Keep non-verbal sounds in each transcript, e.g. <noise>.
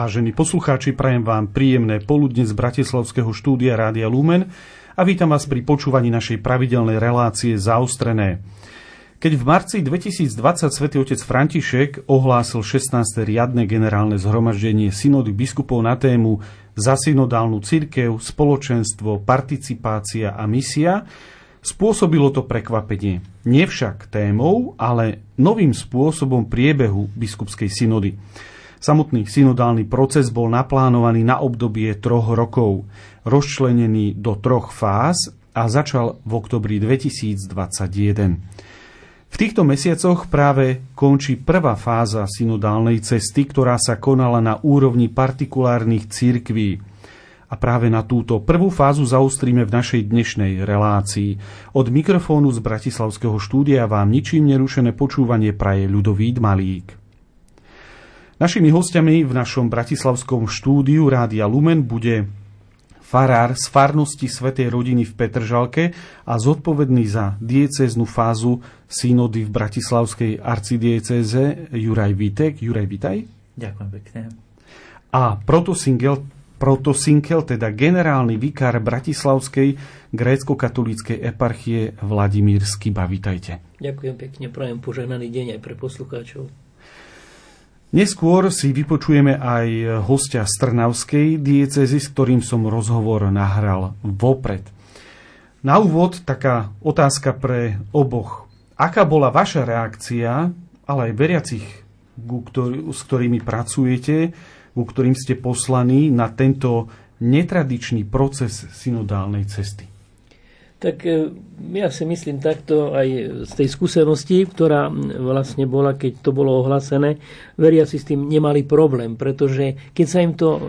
Vážení poslucháči, prajem vám príjemné poludne z Bratislavského štúdia Rádia Lumen a vítam vás pri počúvaní našej pravidelnej relácie Zaostrené. Keď v marci 2020 svätý otec František ohlásil 16. riadne generálne zhromaždenie synody biskupov na tému za synodálnu cirkev, spoločenstvo, participácia a misia, spôsobilo to prekvapenie. Nie však témou, ale novým spôsobom priebehu biskupskej synody. Samotný synodálny proces bol naplánovaný na obdobie troch rokov, rozčlenený do troch fáz a začal v oktobri 2021. V týchto mesiacoch práve končí prvá fáza synodálnej cesty, ktorá sa konala na úrovni partikulárnych církví. A práve na túto prvú fázu zaustríme v našej dnešnej relácii. Od mikrofónu z Bratislavského štúdia vám ničím nerušené počúvanie praje ľudovít Malík. Našimi hostiami v našom bratislavskom štúdiu Rádia Lumen bude farár z farnosti Svetej rodiny v Petržalke a zodpovedný za diecéznu fázu synody v Bratislavskej arcidiecéze Juraj Vítek. Juraj, vítaj. Ďakujem pekne. A protosinkel, protosinkel, teda generálny vikár Bratislavskej grécko-katolíckej eparchie Vladimír Skiba. Vítajte. Ďakujem pekne, prajem požehnaný deň aj pre poslucháčov. Neskôr si vypočujeme aj hostia z Trnavskej diecezy, s ktorým som rozhovor nahral vopred. Na úvod taká otázka pre oboch. Aká bola vaša reakcia, ale aj veriacich, s ktorými pracujete, ku ktorým ste poslaní na tento netradičný proces synodálnej cesty? Tak e, ja si myslím takto aj z tej skúsenosti, ktorá vlastne bola, keď to bolo ohlásené, veriaci s tým nemali problém, pretože keď sa im to e,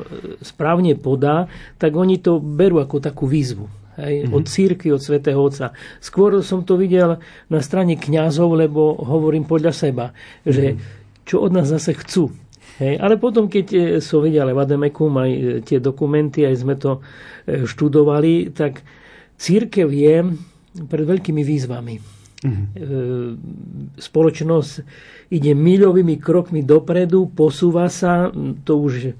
správne podá, tak oni to berú ako takú výzvu. Hej, mm-hmm. od církvy, od svätého Otca. Skôr som to videl na strane kňazov, lebo hovorím podľa seba, že mm-hmm. čo od nás zase chcú. Hej, ale potom, keď e, som videl Vademekum, aj tie dokumenty, aj sme to študovali, tak Církev je pred veľkými výzvami. Mm-hmm. Spoločnosť ide miľovými krokmi dopredu, posúva sa, to už e,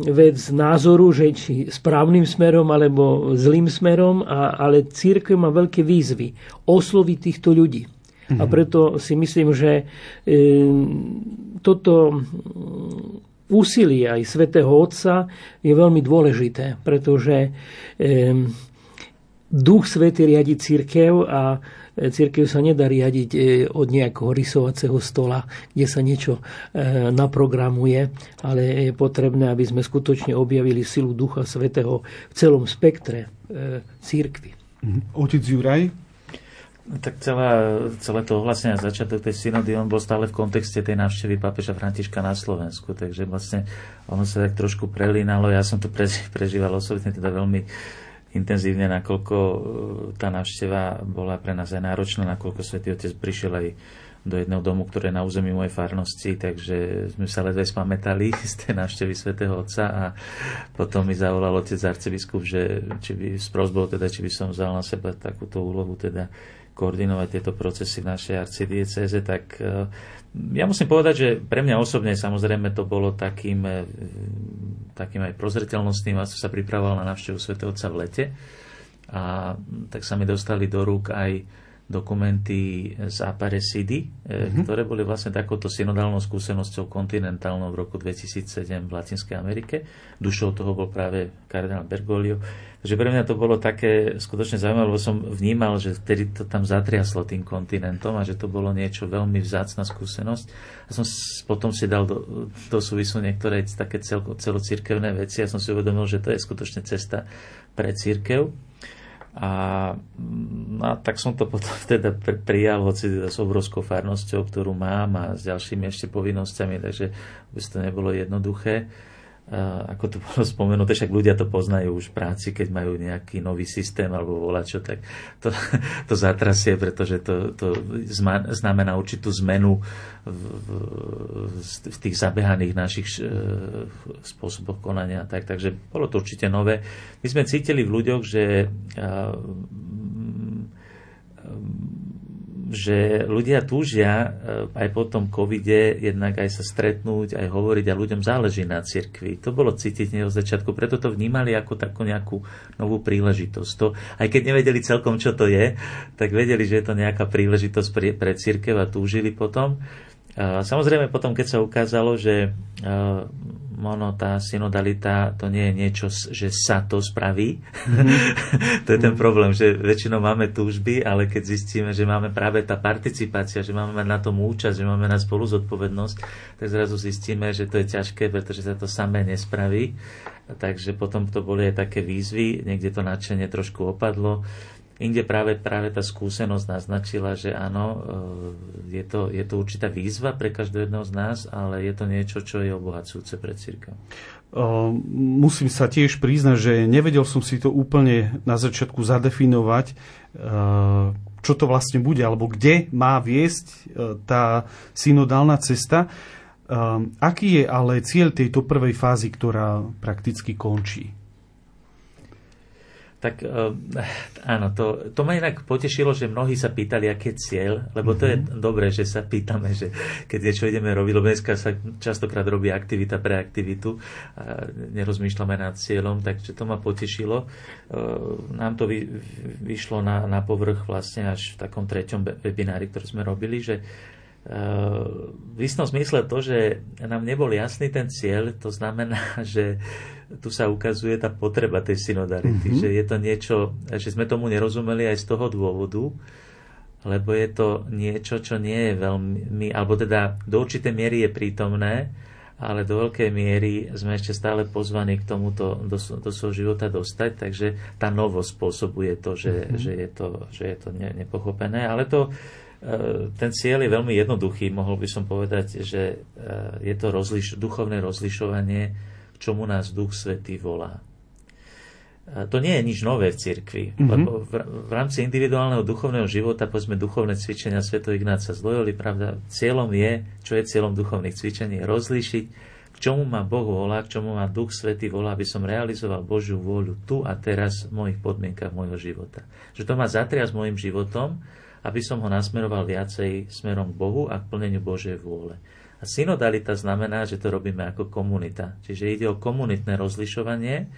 vec názoru, že či správnym smerom alebo zlým smerom, a, ale církev má veľké výzvy osloviť týchto ľudí. Mm-hmm. A preto si myslím, že e, toto úsilie aj svätého Otca je veľmi dôležité, pretože e, Duch Svety riadi církev a e, církev sa nedá riadiť e, od nejakého rysovacieho stola, kde sa niečo e, naprogramuje, ale je potrebné, aby sme skutočne objavili silu Ducha Svetého v celom spektre církvy. Mhm. Otec Juraj? Tak celá, celé to ohlasenie a začiatok tej synody, on bol stále v kontexte tej návštevy pápeža Františka na Slovensku, takže vlastne ono sa tak trošku prelínalo, ja som to prežíval osobne teda veľmi intenzívne, nakoľko e, tá návšteva bola pre nás aj náročná, nakoľko Svetý Otec prišiel aj do jedného domu, ktoré je na území mojej farnosti, takže sme sa ledve spamätali <laughs> z tej návštevy svätého Otca a potom mi zavolal otec arcibiskup, že či by sprosbol teda, či by som vzal na seba takúto úlohu, teda koordinovať tieto procesy v našej arcidieceze, tak e, ja musím povedať, že pre mňa osobne samozrejme to bolo takým e, takým aj prozreteľnostným, a sa pripravoval na návštevu svätého Otca v lete. A tak sa mi dostali do rúk aj dokumenty z Aparecidy, mm-hmm. ktoré boli vlastne takouto synodálnou skúsenosťou kontinentálnou v roku 2007 v Latinskej Amerike. Dušou toho bol práve kardinál Bergoglio. Takže pre mňa to bolo také skutočne zaujímavé, lebo som vnímal, že vtedy to tam zatriaslo tým kontinentom a že to bolo niečo veľmi vzácna skúsenosť. A som potom si dal do, do súvisu niektoré také cel, celocirkevné veci a som si uvedomil, že to je skutočne cesta pre církev a, no, a tak som to <laughs> potom teda prijal, hoci teda s obrovskou farnosťou, ktorú mám a s ďalšími ešte povinnosťami, takže by to nebolo jednoduché ako to bolo <laughs> spomenuté, však ľudia to poznajú už v práci, keď majú nejaký nový systém alebo volačo, tak to, <laughs> to zatrasie, pretože to, to znamená určitú zmenu v, v, v tých zabehaných našich e, spôsoboch konania. Tak, takže bolo to určite nové. My sme cítili v ľuďoch, že že ľudia túžia aj po tom covide jednak aj sa stretnúť, aj hovoriť a ľuďom záleží na cirkvi. To bolo cítiť od začiatku, preto to vnímali ako takú nejakú novú príležitosť. To, aj keď nevedeli celkom, čo to je, tak vedeli, že je to nejaká príležitosť pre, pre církev a túžili potom. Samozrejme potom, keď sa ukázalo, že ono, tá synodalita to nie je niečo, že sa to spraví. Mm-hmm. <laughs> to je ten problém, že väčšinou máme túžby, ale keď zistíme, že máme práve tá participácia, že máme mať na tom účasť, že máme na spolu zodpovednosť, tak zrazu zistíme, že to je ťažké, pretože sa to samé nespraví. Takže potom to boli aj také výzvy, niekde to nadšenie trošku opadlo. Inde práve, práve tá skúsenosť naznačila, že áno, e, je to, je to určitá výzva pre každého jedného z nás, ale je to niečo, čo je obohacujúce pre církev. Musím sa tiež priznať, že nevedel som si to úplne na začiatku zadefinovať, e, čo to vlastne bude, alebo kde má viesť e, tá synodálna cesta. Aký je ale cieľ tejto prvej fázy, ktorá prakticky končí? Tak uh, áno, to, to ma inak potešilo, že mnohí sa pýtali, aký je cieľ, lebo to je mm-hmm. dobré, že sa pýtame, že keď niečo ideme robiť, lebo dneska sa častokrát robí aktivita pre aktivitu a nerozmýšľame nad cieľom, takže to ma potešilo. Uh, nám to vy, vyšlo na, na povrch vlastne až v takom treťom webinári, ktorý sme robili, že v istom zmysle to, že nám nebol jasný ten cieľ, to znamená, <laughs> že tu sa ukazuje tá potreba tej synodality, mm-hmm. že je to niečo, že sme tomu nerozumeli aj z toho dôvodu, lebo je to niečo, čo nie je veľmi, alebo teda do určitej miery je prítomné, ale do veľkej miery sme ešte stále pozvaní k tomuto do, do svojho života dostať, takže tá novosť spôsobuje to, že, mm-hmm. že je to, že je to ne, nepochopené, ale to E, ten cieľ je veľmi jednoduchý, mohol by som povedať, že e, je to rozliš- duchovné rozlišovanie, čomu nás Duch Svetý volá. To nie je nič nové v cirkvi, mm-hmm. lebo v, v rámci individuálneho duchovného života, povedzme duchovné cvičenia Sv. Ignáca z Loyoli, pravda, cieľom je, čo je cieľom duchovných cvičení, rozlíšiť, k čomu ma Boh volá, k čomu ma Duch Svetý volá, aby som realizoval Božiu vôľu tu a teraz v mojich podmienkach môjho života. Že to má zatria s môjim životom, aby som ho nasmeroval viacej smerom k Bohu a k plneniu Božej vôle. A synodalita znamená, že to robíme ako komunita. Čiže ide o komunitné rozlišovanie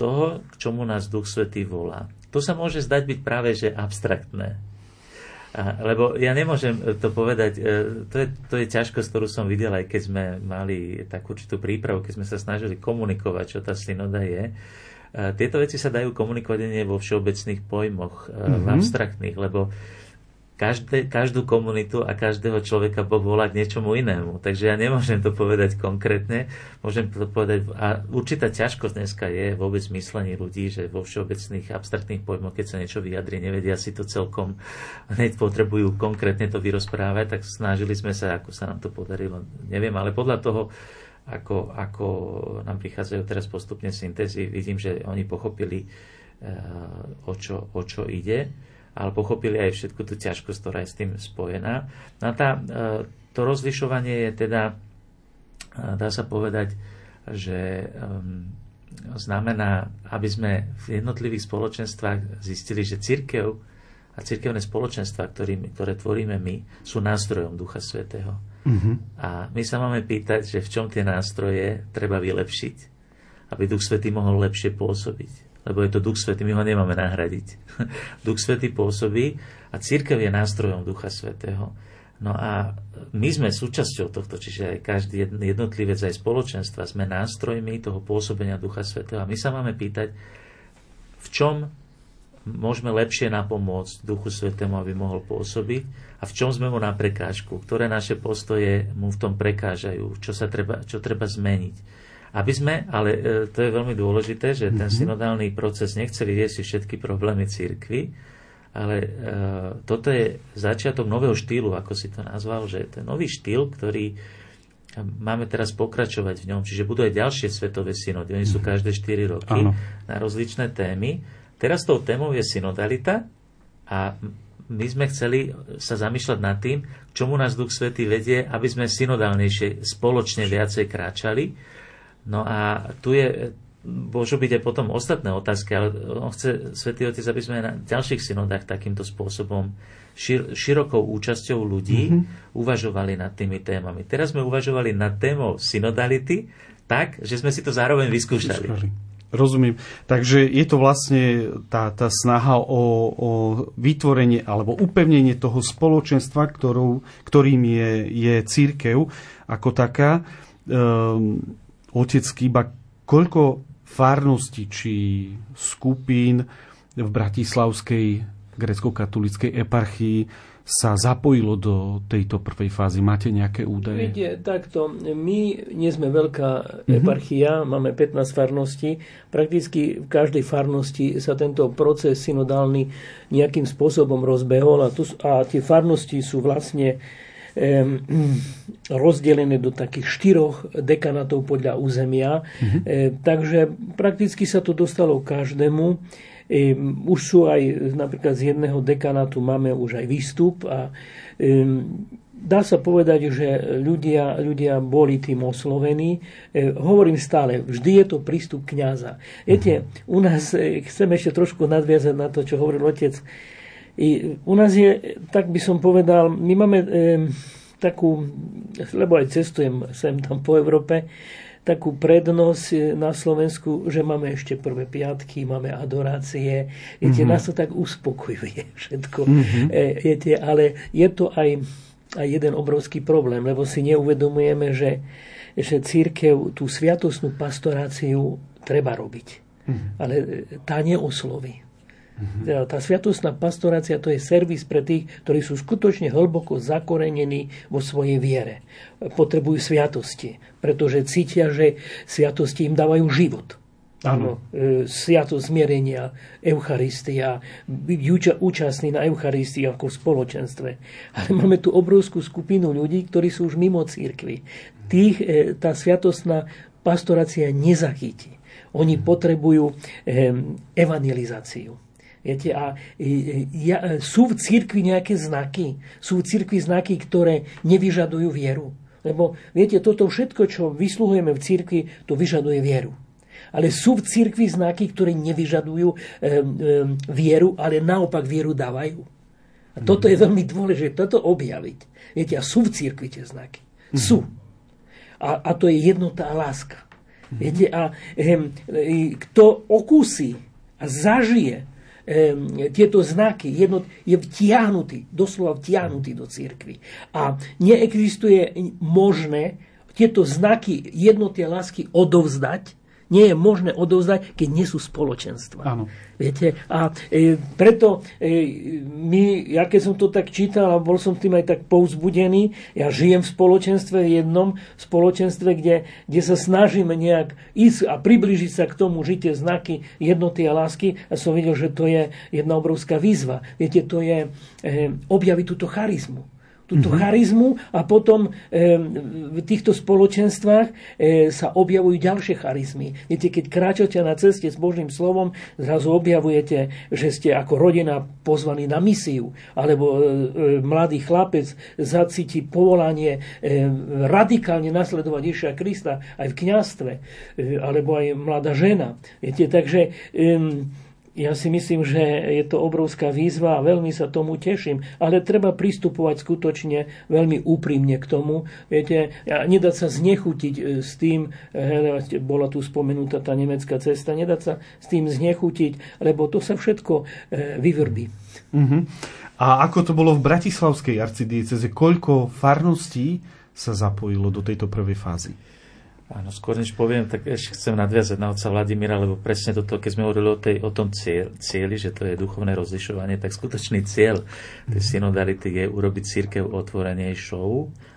toho, k čomu nás Duch Svetý volá. To sa môže zdať byť práve že abstraktné. A, lebo ja nemôžem to povedať, e, to je, to je ťažkosť, ktorú som videl, aj keď sme mali takú určitú prípravu, keď sme sa snažili komunikovať, čo tá synoda je. A tieto veci sa dajú komunikovať nie vo všeobecných pojmoch, mm-hmm. v mhm. abstraktných, lebo každé, každú komunitu a každého človeka Boh volá k niečomu inému. Takže ja nemôžem to povedať konkrétne, môžem to povedať, a určitá ťažkosť dneska je vôbec myslení ľudí, že vo všeobecných abstraktných pojmoch, keď sa niečo vyjadri, nevedia si to celkom, hneď potrebujú konkrétne to vyrozprávať, tak snažili sme sa, ako sa nám to podarilo, neviem, ale podľa toho, ako, ako nám prichádzajú teraz postupne syntézy, vidím, že oni pochopili, eh, o čo, o čo ide ale pochopili aj všetku tú ťažkosť, ktorá je s tým spojená. No a tá, e, to rozlišovanie je teda, e, dá sa povedať, že znamená, aby sme v jednotlivých spoločenstvách zistili, že církev a církevné spoločenstva, ktorý, ktoré tvoríme my, sú nástrojom Ducha Svetého. Mm-hmm. A my sa máme pýtať, že v čom tie nástroje treba vylepšiť, aby Duch Svetý mohol lepšie pôsobiť lebo je to Duch Svetý, my ho nemáme nahradiť. <laughs> Duch Svetý pôsobí a církev je nástrojom Ducha Svetého. No a my sme súčasťou tohto, čiže aj každý jednotlivec, aj spoločenstva, sme nástrojmi toho pôsobenia Ducha Svetého. A my sa máme pýtať, v čom môžeme lepšie napomôcť Duchu Svetému, aby mohol pôsobiť a v čom sme mu na prekážku, ktoré naše postoje mu v tom prekážajú, čo, sa treba, čo treba zmeniť. Aby sme, ale e, to je veľmi dôležité, že ten mhm. synodálny proces nechce vyriešiť všetky problémy církvy, ale e, toto je začiatok nového štýlu, ako si to nazval, že je nový štýl, ktorý máme teraz pokračovať v ňom. Čiže budú aj ďalšie svetové synody. Oni sú mhm. každé 4 roky ano. na rozličné témy. Teraz tou témou je synodalita a my sme chceli sa zamýšľať nad tým, čomu nás Duch Svetý vedie, aby sme synodálnejšie spoločne viacej kráčali No a tu je môžu byť aj potom ostatné otázky, ale on chce, Svetý Otec, aby sme na ďalších synodách takýmto spôsobom šir, širokou účasťou ľudí mm-hmm. uvažovali nad tými témami. Teraz sme uvažovali nad témou synodality tak, že sme si to zároveň vyskúšali. vyskúšali. Rozumiem. Takže je to vlastne tá, tá snaha o, o vytvorenie alebo upevnenie toho spoločenstva, ktorou, ktorým je, je církev ako taká. Um, otec Kýba, koľko farností či skupín v Bratislavskej grecko-katolíckej eparchii sa zapojilo do tejto prvej fázy? Máte nejaké údaje? Viete, takto, my nie sme veľká mm-hmm. eparchia, máme 15 farností. Prakticky v každej farnosti sa tento proces synodálny nejakým spôsobom rozbehol a, tu, a tie farnosti sú vlastne rozdelené do takých štyroch dekanátov podľa územia. Mm-hmm. Takže prakticky sa to dostalo každému. Už sú aj napríklad z jedného dekanátu máme už aj výstup a dá sa povedať, že ľudia, ľudia boli tým oslovení. E, hovorím stále, vždy je to prístup kňaza. Viete, u nás e, chcem ešte trošku nadviazať na to, čo hovoril otec. I u nás je, tak by som povedal, my máme e, takú, lebo aj cestujem sem tam po Európe, takú prednosť na Slovensku, že máme ešte prvé piatky, máme adorácie. Viete, mm-hmm. nás to tak uspokojuje všetko. Mm-hmm. E, viete, ale je to aj, aj jeden obrovský problém, lebo si neuvedomujeme, že, že církev tú sviatosnú pastoráciu treba robiť. Mm-hmm. Ale tá neosloví. Mm-hmm. Tá sviatostná pastorácia to je servis pre tých, ktorí sú skutočne hlboko zakorenení vo svojej viere. Potrebujú sviatosti, pretože cítia, že sviatosti im dávajú život. Áno. E, sviatosť zmierenia, Eucharistia, byť účastný na Eucharistii ako v spoločenstve. Ale máme tu obrovskú skupinu ľudí, ktorí sú už mimo církvy. Tých e, tá sviatostná pastorácia nezachytí. Oni potrebujú evangelizáciu Viete, a ja, sú v cirkvi nejaké znaky? Sú v cirkvi znaky, ktoré nevyžadujú vieru? Lebo viete, toto všetko, čo vysluhujeme v cirkvi, to vyžaduje vieru. Ale sú v cirkvi znaky, ktoré nevyžadujú e, e, vieru, ale naopak vieru dávajú. A toto je veľmi dôležité, toto objaviť. Viete, a sú v cirkvi tie znaky. Mm-hmm. Sú. A, a to je jednotá láska. Mm-hmm. Viete, a e, kto okúsi a zažije tieto znaky jednot, je vtiahnutý, doslova vtiahnutý do církvy. A neexistuje možné tieto znaky jednoty lásky odovzdať, nie je možné odovzdať, keď nie sú spoločenstva. Áno. Viete? A e, preto e, my, ja keď som to tak čítal a bol som tým aj tak pouzbudený, ja žijem v spoločenstve, v jednom spoločenstve, kde, kde sa snažíme nejak ísť a približiť sa k tomu, žite znaky jednoty a lásky a som videl, že to je jedna obrovská výzva. Viete, to je e, objaviť túto charizmu túto mm-hmm. charizmu a potom e, v týchto spoločenstvách e, sa objavujú ďalšie charizmy. Viete, keď kráčate na ceste s Božným slovom, zrazu objavujete, že ste ako rodina pozvaní na misiu, alebo e, mladý chlapec zacíti povolanie e, radikálne nasledovať Ježiša Krista aj v kniastve, e, alebo aj mladá žena. Viete, takže e, ja si myslím, že je to obrovská výzva a veľmi sa tomu teším, ale treba pristupovať skutočne veľmi úprimne k tomu. Viete, nedať sa znechutiť e, s tým, e, bola tu spomenutá tá nemecká cesta, nedať sa s tým znechutiť, lebo to sa všetko e, vyvrbí. Uh-huh. A ako to bolo v Bratislavskej arcidieceze? Koľko farností sa zapojilo do tejto prvej fázy? Áno, skôr než poviem, tak ešte chcem nadviazať na otca Vladimíra, lebo presne toto, keď sme hovorili o, tej, o tom cieľ, cieli, že to je duchovné rozlišovanie, tak skutočný cieľ tej synodality je urobiť církev otvorenejšou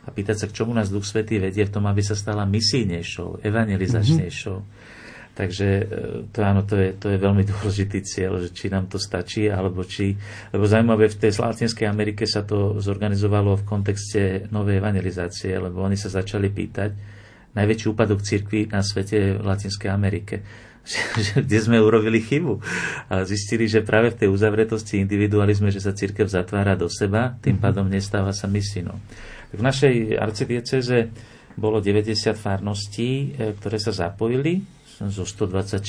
a pýtať sa, k čomu nás Duch Svetý vedie v tom, aby sa stala misijnejšou, evangelizačnejšou. Mm-hmm. Takže e, to áno, to je, to je veľmi <laughs> dôležitý cieľ, že či nám to stačí, alebo či... Lebo zaujímavé, v tej Latinskej Amerike sa to zorganizovalo v kontexte novej evangelizácie, lebo oni sa začali pýtať, najväčší úpadok cirkvi na svete v Latinskej Amerike. <laughs> kde sme urobili chybu. A zistili, že práve v tej uzavretosti individualizme, že sa církev zatvára do seba, tým mhm. pádom nestáva sa misinou. V našej arcidieceze bolo 90 farností, e, ktoré sa zapojili. zo 124,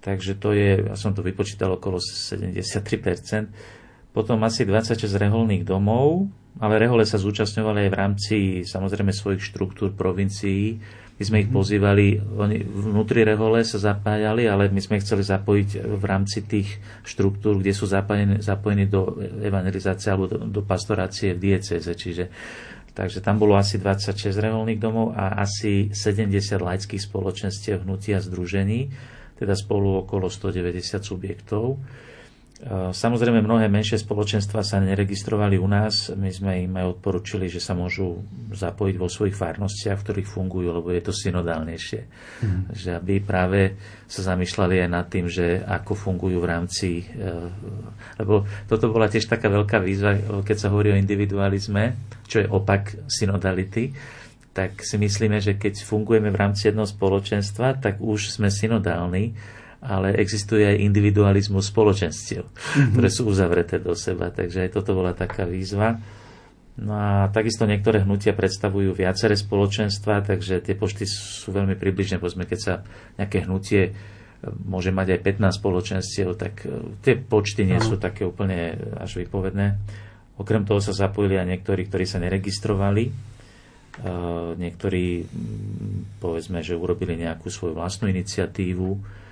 takže to je, ja som to vypočítal, okolo 73%. Potom asi 26 reholných domov, ale rehole sa zúčastňovali aj v rámci samozrejme svojich štruktúr provincií, my sme ich mhm. pozývali, oni vnútri rehole sa zapájali, ale my sme ich chceli zapojiť v rámci tých štruktúr, kde sú zapojení, zapojení do evangelizácie alebo do, do pastorácie v dieceze. Čiže Takže tam bolo asi 26 reholných domov a asi 70 laických spoločenstiev hnutia združení, teda spolu okolo 190 subjektov. Eh, samozrejme, mnohé menšie spoločenstva sa neregistrovali u nás. My sme im aj odporučili, že sa môžu zapojiť vo svojich farnostiach, v ktorých fungujú, lebo je to synodálnejšie. Mm. Že aby práve sa zamýšľali aj nad tým, že ako fungujú v rámci... Eh, lebo toto bola tiež taká veľká výzva, keď sa hovorí o individualizme, čo je opak synodality, tak si myslíme, že keď fungujeme v rámci jedného spoločenstva, tak už sme synodálni, ale existuje aj individualizmus spoločenstiev, mm-hmm. ktoré sú uzavreté do seba. Takže aj toto bola taká výzva. No a takisto niektoré hnutia predstavujú viaceré spoločenstva, takže tie počty sú veľmi približne. Povedzme, keď sa nejaké hnutie e, môže mať aj 15 spoločenstiev, tak e, tie počty nie sú také úplne až vypovedné. Okrem toho sa zapojili aj niektorí, ktorí sa neregistrovali. E, niektorí, povedzme, že urobili nejakú svoju vlastnú iniciatívu,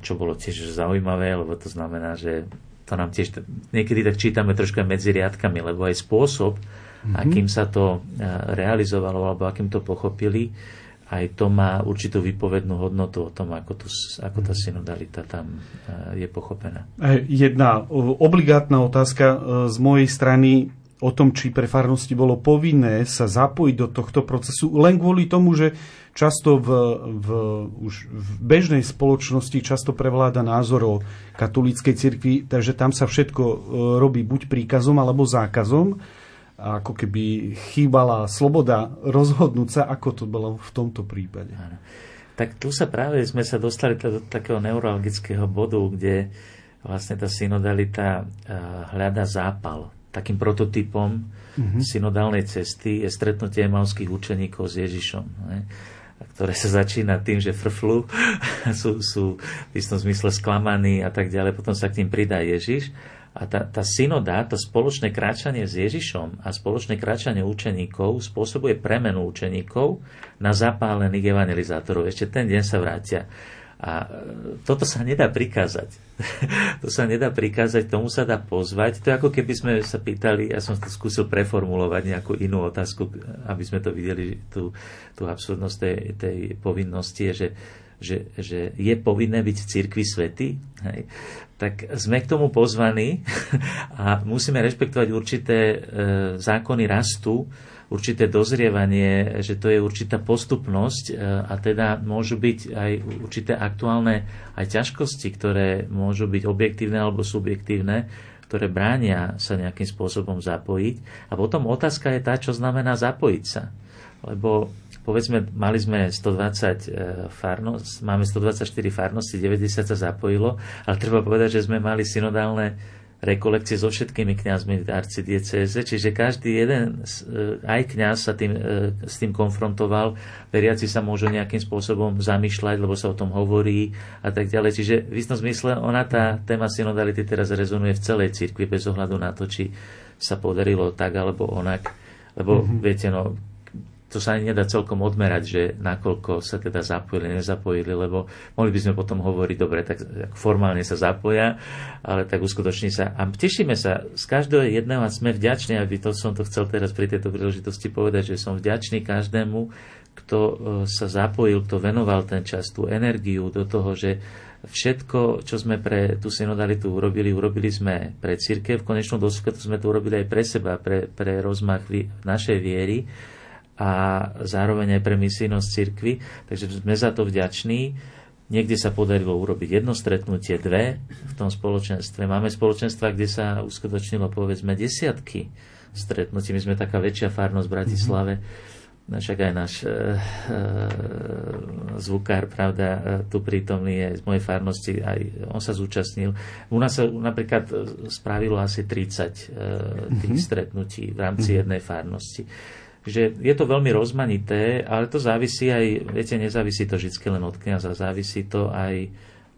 čo bolo tiež zaujímavé, lebo to znamená, že to nám tiež niekedy tak čítame trošku aj medzi riadkami, lebo aj spôsob, mm-hmm. akým sa to e, realizovalo alebo akým to pochopili, aj to má určitú výpovednú hodnotu o tom, ako, to, ako tá synodalita tam e, je pochopená. Jedna obligátna otázka e, z mojej strany o tom, či pre farnosti bolo povinné sa zapojiť do tohto procesu, len kvôli tomu, že často v, v, už v bežnej spoločnosti často prevláda názor o katolíckej cirkvi, takže tam sa všetko e, robí buď príkazom alebo zákazom. A ako keby chýbala sloboda rozhodnúť sa, ako to bolo v tomto prípade. Tak tu sa práve sme sa dostali do takého neurologického bodu, kde vlastne tá synodalita e, hľada zápal takým prototypom mm-hmm. synodálnej cesty je stretnutie emalských učeníkov s Ježišom. Ne? ktoré sa začína tým, že frflu, <laughs> sú, sú v istom zmysle sklamaní a tak ďalej, potom sa k ním pridá Ježiš. A tá, tá synoda, to spoločné kráčanie s Ježišom a spoločné kráčanie učeníkov spôsobuje premenu učeníkov na zapálených evangelizátorov. Ešte ten deň sa vrátia. A e, toto sa nedá prikázať. <laughs> to sa nedá prikázať, tomu sa dá pozvať. To je ako keby sme sa pýtali, ja som to skúsil preformulovať nejakú inú otázku, aby sme to videli, tú, tú absurdnosť tej, tej povinnosti, že, že, že je povinné byť v cirkvi svety, hej, tak sme k tomu pozvaní <laughs> a musíme rešpektovať určité e, zákony rastu, určité dozrievanie, že to je určitá postupnosť e, a teda môžu byť aj určité aktuálne aj ťažkosti, ktoré môžu byť objektívne alebo subjektívne, ktoré bránia sa nejakým spôsobom zapojiť. A potom otázka je tá, čo znamená zapojiť sa. Lebo povedzme, mali sme 120 farnosť, máme 124 farnosti, 90 sa zapojilo, ale treba povedať, že sme mali synodálne rekolekcie so všetkými kňazmi v arcidiecéze, čiže každý jeden, e, aj kňaz sa tým, e, s tým konfrontoval, veriaci sa môžu nejakým spôsobom zamýšľať, lebo sa o tom hovorí a tak ďalej. Čiže v istom zmysle ona tá téma synodality teraz rezonuje v celej cirkvi bez ohľadu na to, či sa podarilo tak alebo onak. Lebo mm-hmm. viete, no, to sa ani nedá celkom odmerať, že nakoľko sa teda zapojili, nezapojili, lebo mohli by sme potom hovoriť, dobre, tak formálne sa zapoja, ale tak uskutoční sa. A tešíme sa z každého jedného a sme vďační, aby to som to chcel teraz pri tejto príležitosti povedať, že som vďačný každému, kto e, sa zapojil, kto venoval ten čas, tú energiu do toho, že všetko, čo sme pre tú synodalitu urobili, urobili sme pre církev. V konečnom dôsledku sme to urobili aj pre seba, pre, pre rozmach našej viery a zároveň aj pre misijnosť cirkvy. Takže sme za to vďační. Niekde sa podarilo urobiť jedno stretnutie, dve v tom spoločenstve. Máme spoločenstva, kde sa uskutočnilo povedzme desiatky stretnutí. My sme taká väčšia farnosť v Bratislave. Mm-hmm. Však aj náš e, e, zvukár, pravda, e, tu prítomný je z mojej farnosti, aj on sa zúčastnil. U nás sa napríklad spravilo asi 30 e, tých mm-hmm. stretnutí v rámci mm-hmm. jednej farnosti. Že je to veľmi rozmanité, ale to závisí aj, viete, nezávisí to vždy len od kniaza, závisí to aj,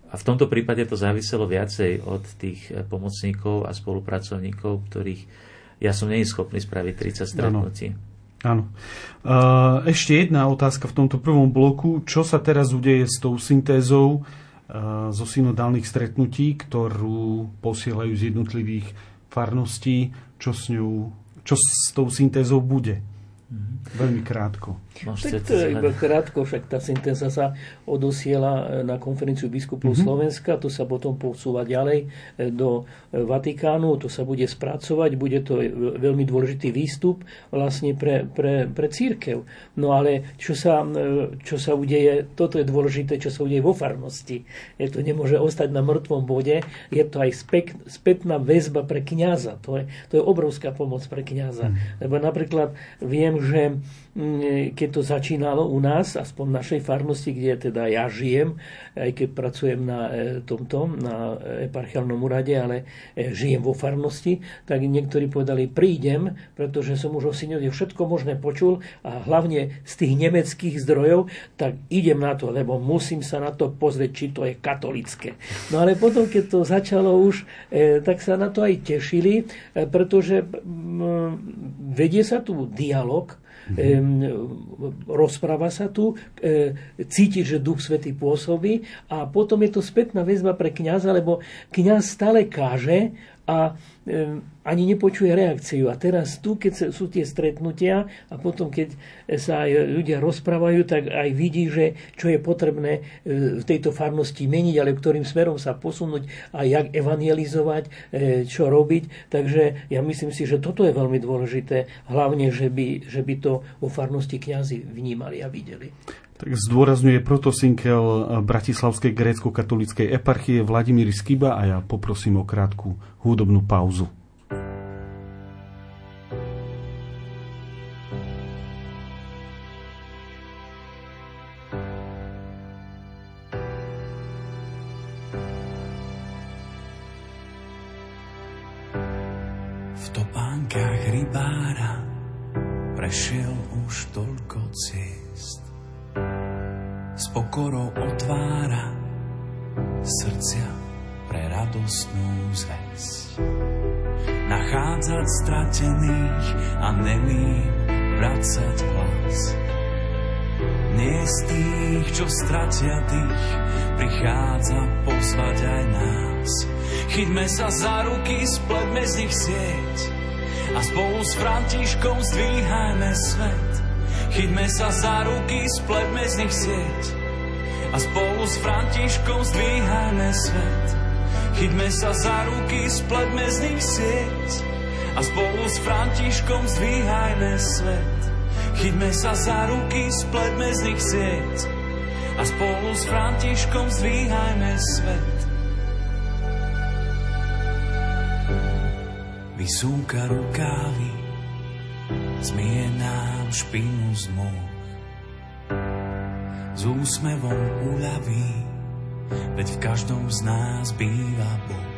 a v tomto prípade to záviselo viacej od tých eh, pomocníkov a spolupracovníkov, ktorých ja som nie schopný spraviť 30 stretnutí. Áno. Uh, ešte jedna otázka v tomto prvom bloku. Čo sa teraz udeje s tou syntézou uh, zo synodálnych stretnutí, ktorú posielajú z jednotlivých farností? Čo s ňou, čo s tou syntézou bude? Mm-hmm. Veľmi krátko. tak to je iba krátko, však tá syntéza sa odosiela e, na konferenciu biskupov mm-hmm. Slovenska, to sa potom posúva ďalej e, do e, Vatikánu, to sa bude spracovať, bude to veľmi dôležitý výstup vlastne pre, pre, pre církev. No ale čo sa, čo sa udeje, toto je dôležité, čo sa udeje vo farnosti. Je to nemôže ostať na mŕtvom bode, je to aj spek, spätná väzba pre kňaza. To je, to je obrovská pomoc pre kňaza. Mm. Lebo napríklad viem, že keď to začínalo u nás, aspoň v našej farnosti, kde teda ja žijem, aj keď pracujem na e, tomto, na eparchiálnom úrade, ale e, žijem vo farnosti, tak niektorí povedali, prídem, pretože som už o synode všetko možné počul a hlavne z tých nemeckých zdrojov, tak idem na to, lebo musím sa na to pozrieť, či to je katolické. No ale potom, keď to začalo už, e, tak sa na to aj tešili, pretože vedie sa tu dialog. Rozpráva sa tu, e, cíti, že Duch Svetý pôsobí a potom je to spätná väzba pre kňaza, lebo kňaz stále káže a ani nepočuje reakciu. A teraz tu, keď sú tie stretnutia a potom, keď sa aj ľudia rozprávajú, tak aj vidí, že čo je potrebné e, v tejto farnosti meniť, ale ktorým smerom sa posunúť a jak evangelizovať, e, čo robiť. Takže ja myslím si, že toto je veľmi dôležité, hlavne, že by, že by to vo farnosti kňazi vnímali a videli. Tak zdôrazňuje protosinkel Bratislavskej grécko-katolíckej eparchie Vladimír Skiba a ja poprosím o krátku hudobnú pauzu. Z tých, čo stratia tých, prichádza pozvať aj nás. Chyťme sa za ruky, spletme z nich sieť a spolu s Františkom zdvíhajme svet Chyťme sa za ruky, spletme z nich sieť a spolu s Františkom zdvíhajme svet. Chyťme sa za ruky, spletme z nich sieť a spolu s Františkom zdvíhajme svet. Chyťme sa za ruky, spletme z nich sieť a spolu s Františkom zdvíhajme svet. Vysúka rukávy, zmije nám špinu z moh. S úsmevom uľaví, veď v každom z nás býva Boh.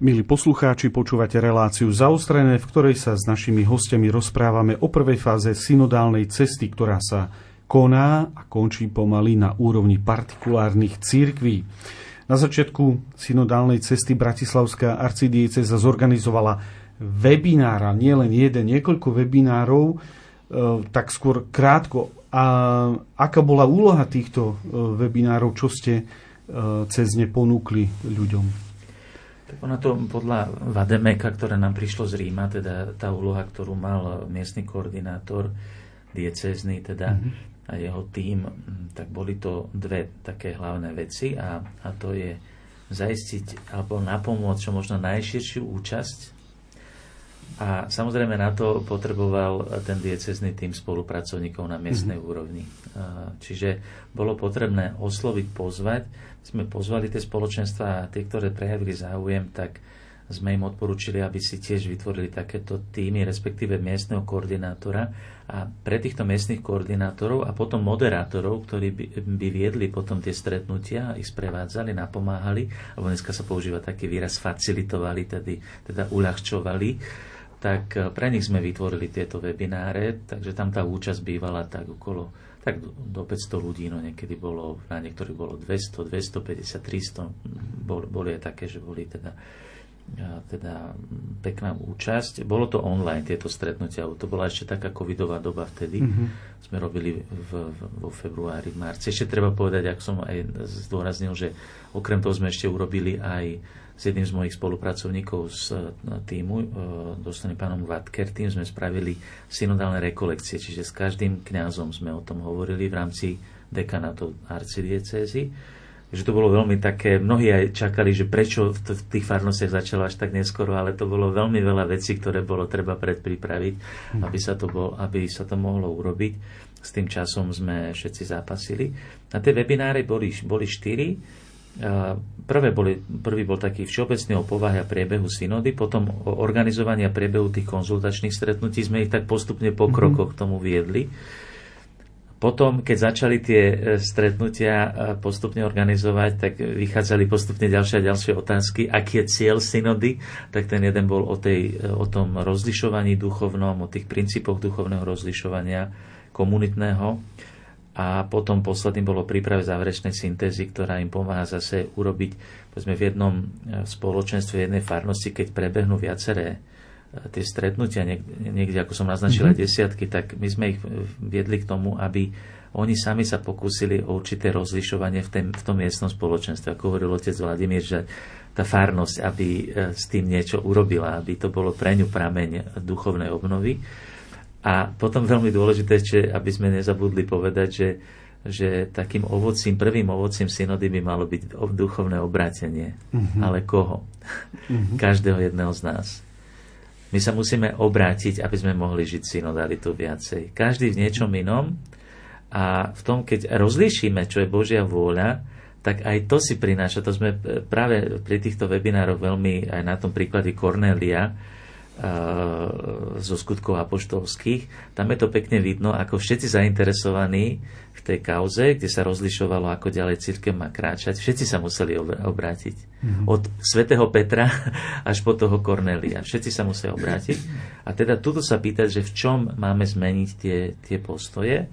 Milí poslucháči, počúvate reláciu zaostrené, v ktorej sa s našimi hostiami rozprávame o prvej fáze synodálnej cesty, ktorá sa koná a končí pomaly na úrovni partikulárnych církví. Na začiatku synodálnej cesty Bratislavská arcidieceza zorganizovala webinára, nie len jeden, niekoľko webinárov, e, tak skôr krátko. A aká bola úloha týchto e, webinárov, čo ste e, cez ne ponúkli ľuďom? Tak ono to podľa Vademeka, ktoré nám prišlo z Ríma, teda tá úloha, ktorú mal miestny koordinátor diecézny, teda mm-hmm. a jeho tým, tak boli to dve také hlavné veci a, a to je zaistiť alebo napomôcť čo možno najširšiu účasť a samozrejme na to potreboval ten diecezný tým spolupracovníkov na miestnej mm-hmm. úrovni. Čiže bolo potrebné osloviť, pozvať sme pozvali tie spoločenstva a tie, ktoré prejavili záujem, tak sme im odporúčili, aby si tiež vytvorili takéto týmy, respektíve miestneho koordinátora. A pre týchto miestnych koordinátorov a potom moderátorov, ktorí by, by viedli potom tie stretnutia, ich sprevádzali, napomáhali, alebo dneska sa používa taký výraz facilitovali, tedy, teda uľahčovali, tak pre nich sme vytvorili tieto webináre, takže tam tá účasť bývala tak okolo tak do 500 ľudí, no niekedy bolo, na niektorých bolo 200, 250, 300, bol, boli aj také, že boli teda, teda pekná účasť. Bolo to online, tieto stretnutia, to bola ešte taká covidová doba vtedy, mm-hmm. sme robili v, v, vo februári, marci. Ešte treba povedať, ak som aj zdôraznil, že okrem toho sme ešte urobili aj s jedným z mojich spolupracovníkov z e, týmu, e, dostaným pánom Vatker, tým sme spravili synodálne rekolekcie, čiže s každým kňazom sme o tom hovorili v rámci dekanátov arcidiecézy. Že to bolo veľmi také, mnohí aj čakali, že prečo v tých farnostiach začalo až tak neskoro, ale to bolo veľmi veľa vecí, ktoré bolo treba predpripraviť, mhm. aby sa to, bol, aby sa to mohlo urobiť. S tým časom sme všetci zápasili. A tie webináre boli, boli štyri Prvé boli, prvý bol taký všeobecný o povahe a priebehu synody, potom o organizovaní a priebehu tých konzultačných stretnutí sme ich tak postupne po mhm. krokoch k tomu viedli. Potom, keď začali tie e, stretnutia e, postupne organizovať, tak vychádzali postupne ďalšie a ďalšie otázky. Aký je cieľ synody? Tak ten jeden bol o, tej, e, o tom rozlišovaní duchovnom, o tých princípoch duchovného rozlišovania komunitného a potom posledným bolo príprave záverečnej syntézy, ktorá im pomáha zase urobiť povedzme, v jednom e, spoločenstve, jednej farnosti, keď prebehnú viaceré e, tie stretnutia, niekde, ako som naznačila, mm-hmm. desiatky, tak my sme ich viedli k tomu, aby oni sami sa pokúsili o určité rozlišovanie v, tém, v tom miestnom spoločenstve. Ako hovoril otec Vladimír, že tá farnosť, aby e, s tým niečo urobila, aby to bolo pre ňu prameň duchovnej obnovy. A potom veľmi dôležité ešte, aby sme nezabudli povedať, že, že takým ovocím, prvým ovocím synody by malo byť duchovné obrátenie. Uh-huh. Ale koho? Uh-huh. <laughs> Každého jedného z nás. My sa musíme obrátiť, aby sme mohli žiť synodalitu viacej. Každý v niečom inom a v tom, keď rozlíšime, čo je Božia vôľa, tak aj to si prináša. To sme práve pri týchto webinároch veľmi aj na tom príklade Cornelia, zo skutkov apoštolských. Tam je to pekne vidno, ako všetci zainteresovaní v tej kauze, kde sa rozlišovalo, ako ďalej církev má kráčať, všetci sa museli obrátiť. Mm-hmm. Od svätého Petra <laughs> až po toho Kornelia. Všetci sa musia obrátiť. A teda tuto sa pýtať, že v čom máme zmeniť tie, tie postoje.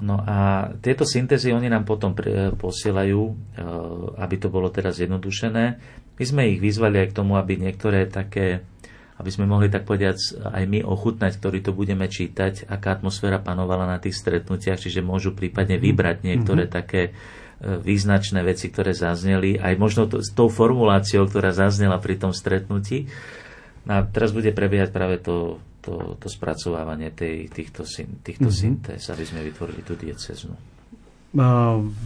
No a tieto syntézy oni nám potom posielajú, e, aby to bolo teraz zjednodušené. My sme ich vyzvali aj k tomu, aby niektoré také aby sme mohli tak povedať aj my ochutnať, ktorí to budeme čítať, aká atmosféra panovala na tých stretnutiach, čiže môžu prípadne mhm. vybrať niektoré mm-hmm. také e, význačné veci, ktoré zazneli, aj možno to, s tou formuláciou, ktorá zaznela pri tom stretnutí. No a teraz bude prebiehať práve to, to, to spracovávanie tej, týchto, týchto mm-hmm. syntéz, aby sme vytvorili tú dieceznú.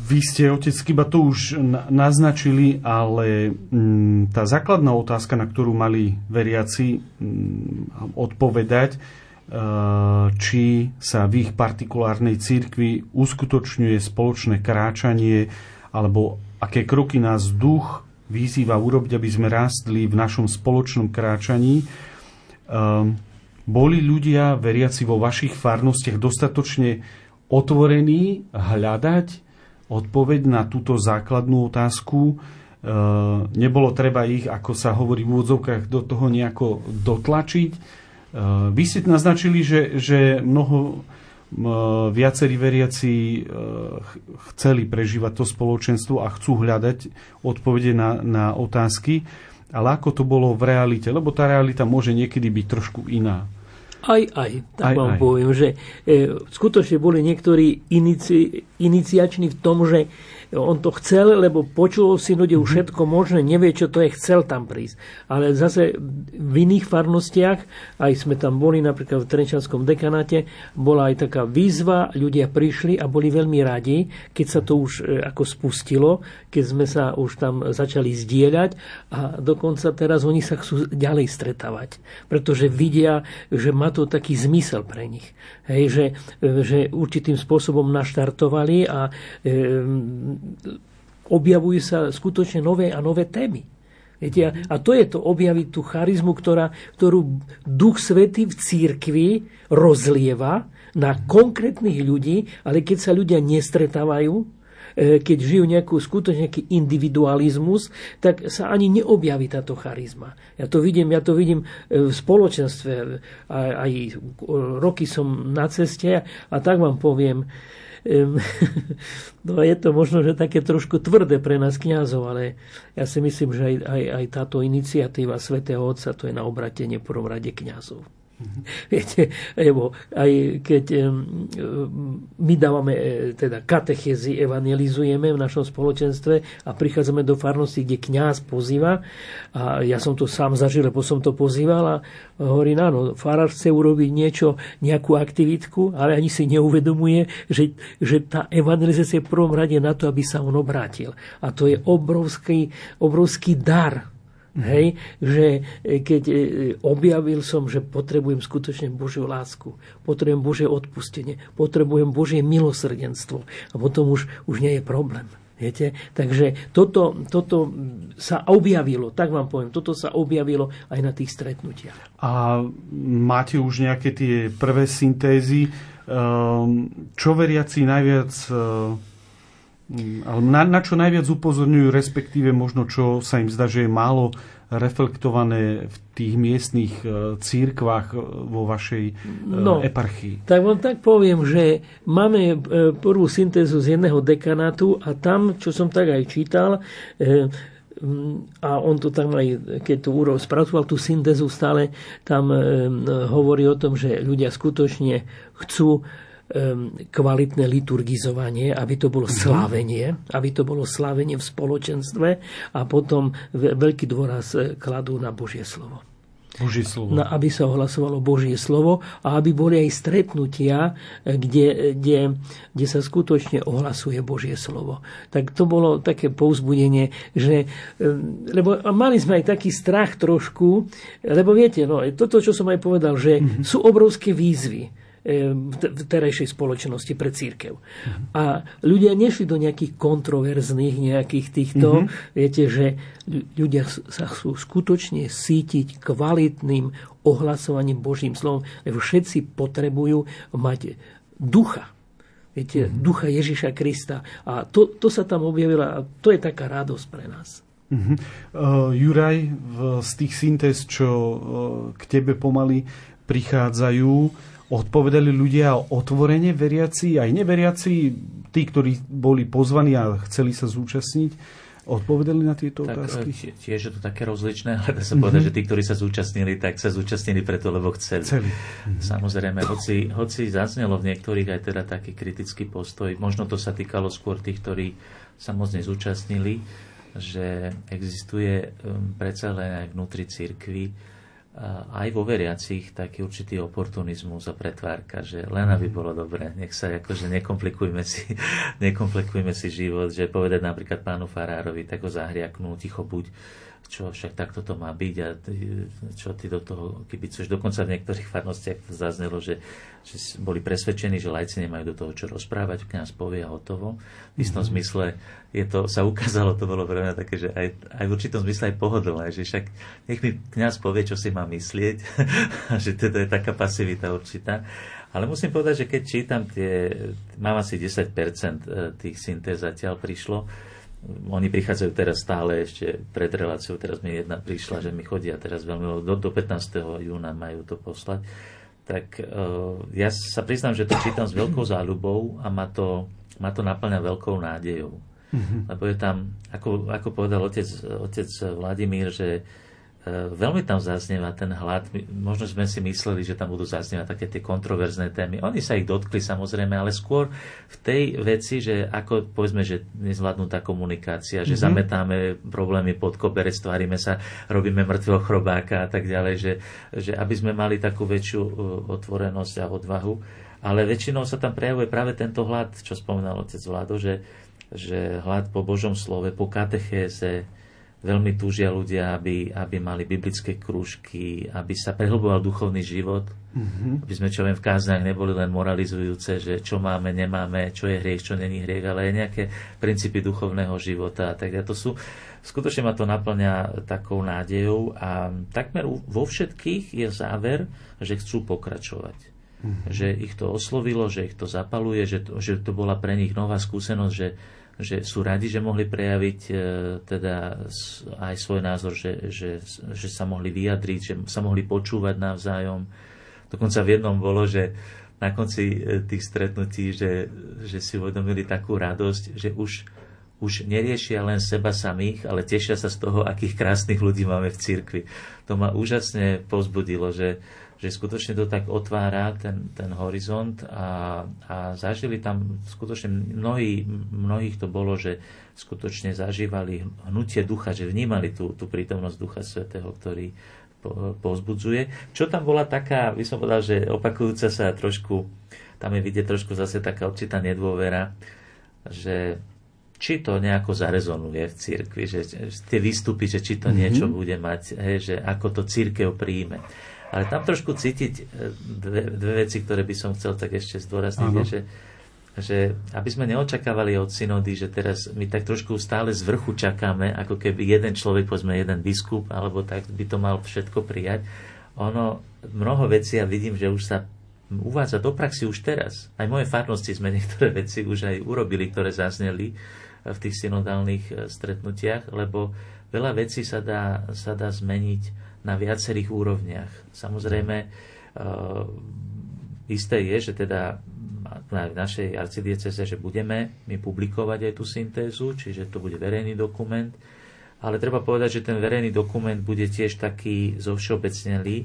Vy ste, otec Kiba, to už naznačili, ale mm, tá základná otázka, na ktorú mali veriaci mm, odpovedať, či sa v ich partikulárnej cirkvi uskutočňuje spoločné kráčanie, alebo aké kroky nás duch vyzýva urobiť, aby sme rástli v našom spoločnom kráčaní. Boli ľudia, veriaci vo vašich farnostiach, dostatočne otvorený hľadať odpoveď na túto základnú otázku, nebolo treba ich, ako sa hovorí v úvodzovkách, do toho nejako dotlačiť. Vy ste naznačili, že, že mnoho viacerí veriaci chceli prežívať to spoločenstvo a chcú hľadať odpovede na, na otázky, ale ako to bolo v realite, lebo tá realita môže niekedy byť trošku iná. Aj, aj, tak aj, vám aj. poviem, že e, skutočne boli niektorí inici, iniciační v tom, že on to chcel, lebo počul si ľudia už mhm. všetko možné, nevie, čo to je, chcel tam prísť. Ale zase v iných farnostiach, aj sme tam boli, napríklad v Trenčanskom dekanáte, bola aj taká výzva, ľudia prišli a boli veľmi radi, keď sa to už e, ako spustilo, keď sme sa už tam začali zdieľať a dokonca teraz oni sa chcú ďalej stretávať, pretože vidia, že má to taký zmysel pre nich. Hej, že, e, že určitým spôsobom naštartovali a e, objavujú sa skutočne nové a nové témy. Viete, a to je to objaviť tú charizmu, ktorá, ktorú Duch Svety v církvi rozlieva na konkrétnych ľudí, ale keď sa ľudia nestretávajú, e, keď žijú nejakú skutočne nejaký individualizmus, tak sa ani neobjaví táto charizma. Ja to vidím, ja to vidím e, v spoločenstve, aj, aj roky som na ceste a tak vám poviem, <laughs> No je to možno, že také trošku tvrdé pre nás kňazov, ale ja si myslím, že aj, aj, aj táto iniciatíva svätého Otca to je na obratenie prvom rade kňazov. Viete, lebo aj keď my dávame e, teda katechezy, evangelizujeme v našom spoločenstve a prichádzame do farnosti, kde kňaz pozýva a ja som to sám zažil, lebo som to pozýval a hovorí, áno, farár chce urobiť niečo, nejakú aktivitku, ale ani si neuvedomuje, že, že tá evangelizácia je v prvom rade na to, aby sa on obrátil. A to je obrovský, obrovský dar Hej, že e, keď e, objavil som, že potrebujem skutočne Božiu lásku, potrebujem Božie odpustenie, potrebujem Božie milosrdenstvo a potom už, už nie je problém. Viete? Takže toto, toto sa objavilo, tak vám poviem, toto sa objavilo aj na tých stretnutiach. A máte už nejaké tie prvé syntézy, ehm, čo veriaci najviac Mm, ale na, na čo najviac upozorňujú, respektíve možno čo sa im zdá, že je málo reflektované v tých miestnych e, církvách e, vo vašej e, no, eparchii? Tak vám tak poviem, že máme prvú syntézu z jedného dekanátu a tam, čo som tak aj čítal, a on to tam aj, keď tu Úro spracoval tú syntézu stále, tam hovorí o tom, že ľudia skutočne chcú kvalitné liturgizovanie, aby to bolo mhm. slávenie, aby to bolo slávenie v spoločenstve a potom veľký dôraz e, kladú na Božie slovo. Božie slovo. Na, aby sa ohlasovalo Božie slovo a aby boli aj stretnutia, e, kde, kde, kde sa skutočne ohlasuje Božie slovo. Tak to bolo také povzbudenie, že, lebo mali sme aj taký strach trošku, lebo viete, no, toto, čo som aj povedal, že mm-hmm. sú obrovské výzvy v terajšej spoločnosti pre církev. A ľudia nešli do nejakých kontroverzných nejakých týchto, mm-hmm. viete, že ľudia sa chcú skutočne sítiť kvalitným ohlasovaním Božím slovom, lebo všetci potrebujú mať ducha. Viete, mm-hmm. ducha Ježiša Krista. A to, to sa tam objavilo a to je taká radosť pre nás. Uh-huh. Uh, Juraj, v, z tých syntéz, čo uh, k tebe pomaly prichádzajú, odpovedali ľudia otvorene, veriaci aj neveriaci, tí, ktorí boli pozvaní a chceli sa zúčastniť, odpovedali na tieto tak, otázky? Tiež je to také rozličné, ale dá sa povedať, mm-hmm. že tí, ktorí sa zúčastnili, tak sa zúčastnili preto, lebo chceli. chceli. Mm-hmm. Samozrejme, hoci, hoci zaznelo v niektorých aj teda taký kritický postoj, možno to sa týkalo skôr tých, ktorí sa moc nezúčastnili, že existuje um, predsa len aj vnútri církvy aj vo veriacich taký určitý oportunizmus a pretvárka, že len aby bolo dobre, nech sa akože nekomplikujme si, <laughs> nekomplikujme si život, že povedať napríklad pánu Farárovi, tak ho zahriaknú, ticho buď, čo však takto to má byť a čo ty do toho kibicuješ. Dokonca v niektorých farnostiach zaznelo, že, že boli presvedčení, že lajci nemajú do toho čo rozprávať, kňaz povie a hotovo. V istom mm-hmm. zmysle je to, sa ukázalo, to bolo pre mňa také, že aj, aj v určitom zmysle aj pohodlné, že však nech mi kňaz povie, čo si má myslieť, a <laughs> že teda je taká pasivita určitá. Ale musím povedať, že keď čítam tie, mám asi 10% e, tých syntéz zatiaľ prišlo, oni prichádzajú teraz stále ešte pred reláciou, teraz mi jedna prišla, že mi chodia teraz veľmi, do, do 15. júna majú to poslať. Tak uh, ja sa priznám, že to čítam s veľkou záľubou a ma to, ma to naplňa veľkou nádejou. Mm-hmm. Lebo je tam, ako, ako povedal otec, otec Vladimír, že veľmi tam zaznieva ten hlad. Možno sme si mysleli, že tam budú zaznievať také tie kontroverzné témy. Oni sa ich dotkli samozrejme, ale skôr v tej veci, že ako povedzme, že nezvládnutá komunikácia, že mm-hmm. zametáme problémy pod koberec, stvárime sa, robíme mŕtvého chrobáka a tak ďalej, že, že aby sme mali takú väčšiu e, otvorenosť a odvahu. Ale väčšinou sa tam prejavuje práve tento hlad, čo spomínal otec Vlado, že, že hlad po Božom slove, po katechéze, veľmi túžia ľudia, aby, aby mali biblické krúžky, aby sa prehlboval duchovný život, mm-hmm. aby sme, čo viem, v kázniach neboli len moralizujúce, že čo máme, nemáme, čo je hriech, čo není hriech, ale aj nejaké princípy duchovného života tak. To sú, skutočne ma to naplňa takou nádejou a takmer vo všetkých je záver, že chcú pokračovať. Mm-hmm. Že ich to oslovilo, že ich to zapaluje, že to, že to bola pre nich nová skúsenosť, že že sú radi, že mohli prejaviť e, teda aj svoj názor, že, že, že sa mohli vyjadriť, že sa mohli počúvať navzájom. Dokonca v jednom bolo, že na konci e, tých stretnutí, že, že si uvedomili takú radosť, že už, už neriešia len seba samých, ale tešia sa z toho, akých krásnych ľudí máme v cirkvi. To ma úžasne pozbudilo, že, že skutočne to tak otvára ten, ten horizont a, a zažili tam skutočne mnohí, mnohých to bolo, že skutočne zažívali hnutie ducha, že vnímali tú, tú prítomnosť Ducha Svetého, ktorý po, pozbudzuje. Čo tam bola taká, by som povedal, že opakujúca sa trošku, tam je vidieť trošku zase taká určitá nedôvera, že či to nejako zarezonuje v cirkvi, že, že tie výstupy, že či to mm-hmm. niečo bude mať, hej, že ako to církev príjme. Ale tam trošku cítiť e, dve, dve veci, ktoré by som chcel tak ešte zdôrazniť, je, že, že aby sme neočakávali od synody, že teraz my tak trošku stále z vrchu čakáme, ako keby jeden človek, povedzme jeden biskup, alebo tak by to mal všetko prijať. Ono, mnoho vecí ja vidím, že už sa uvádza do praxi už teraz. Aj moje farnosti sme niektoré veci už aj urobili, ktoré zazneli v tých synodálnych e, stretnutiach, lebo veľa vecí sa dá, sa dá zmeniť na viacerých úrovniach. Samozrejme, uh, isté je, že teda v našej arcidieceze, že budeme my publikovať aj tú syntézu, čiže to bude verejný dokument, ale treba povedať, že ten verejný dokument bude tiež taký zovšeobecnelý,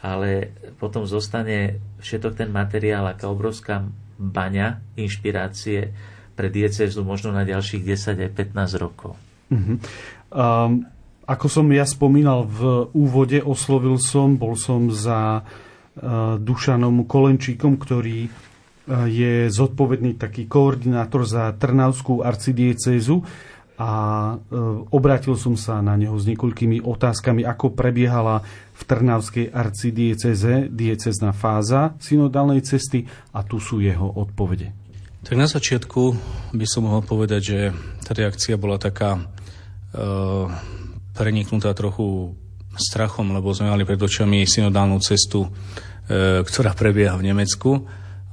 ale potom zostane všetok ten materiál, aká obrovská baňa inšpirácie pre diecezu možno na ďalších 10 aj 15 rokov. Uh-huh. Um, ako som ja spomínal v úvode, oslovil som, bol som za e, Dušanom Kolenčíkom, ktorý e, je zodpovedný taký koordinátor za Trnavskú arcidiecézu a e, obrátil som sa na neho s niekoľkými otázkami, ako prebiehala v Trnavskej arcidieceze diecezná fáza synodálnej cesty a tu sú jeho odpovede. Tak na začiatku by som mohol povedať, že tá reakcia bola taká uh, preniknutá trochu strachom, lebo sme mali pred očami synodálnu cestu, e, ktorá prebieha v Nemecku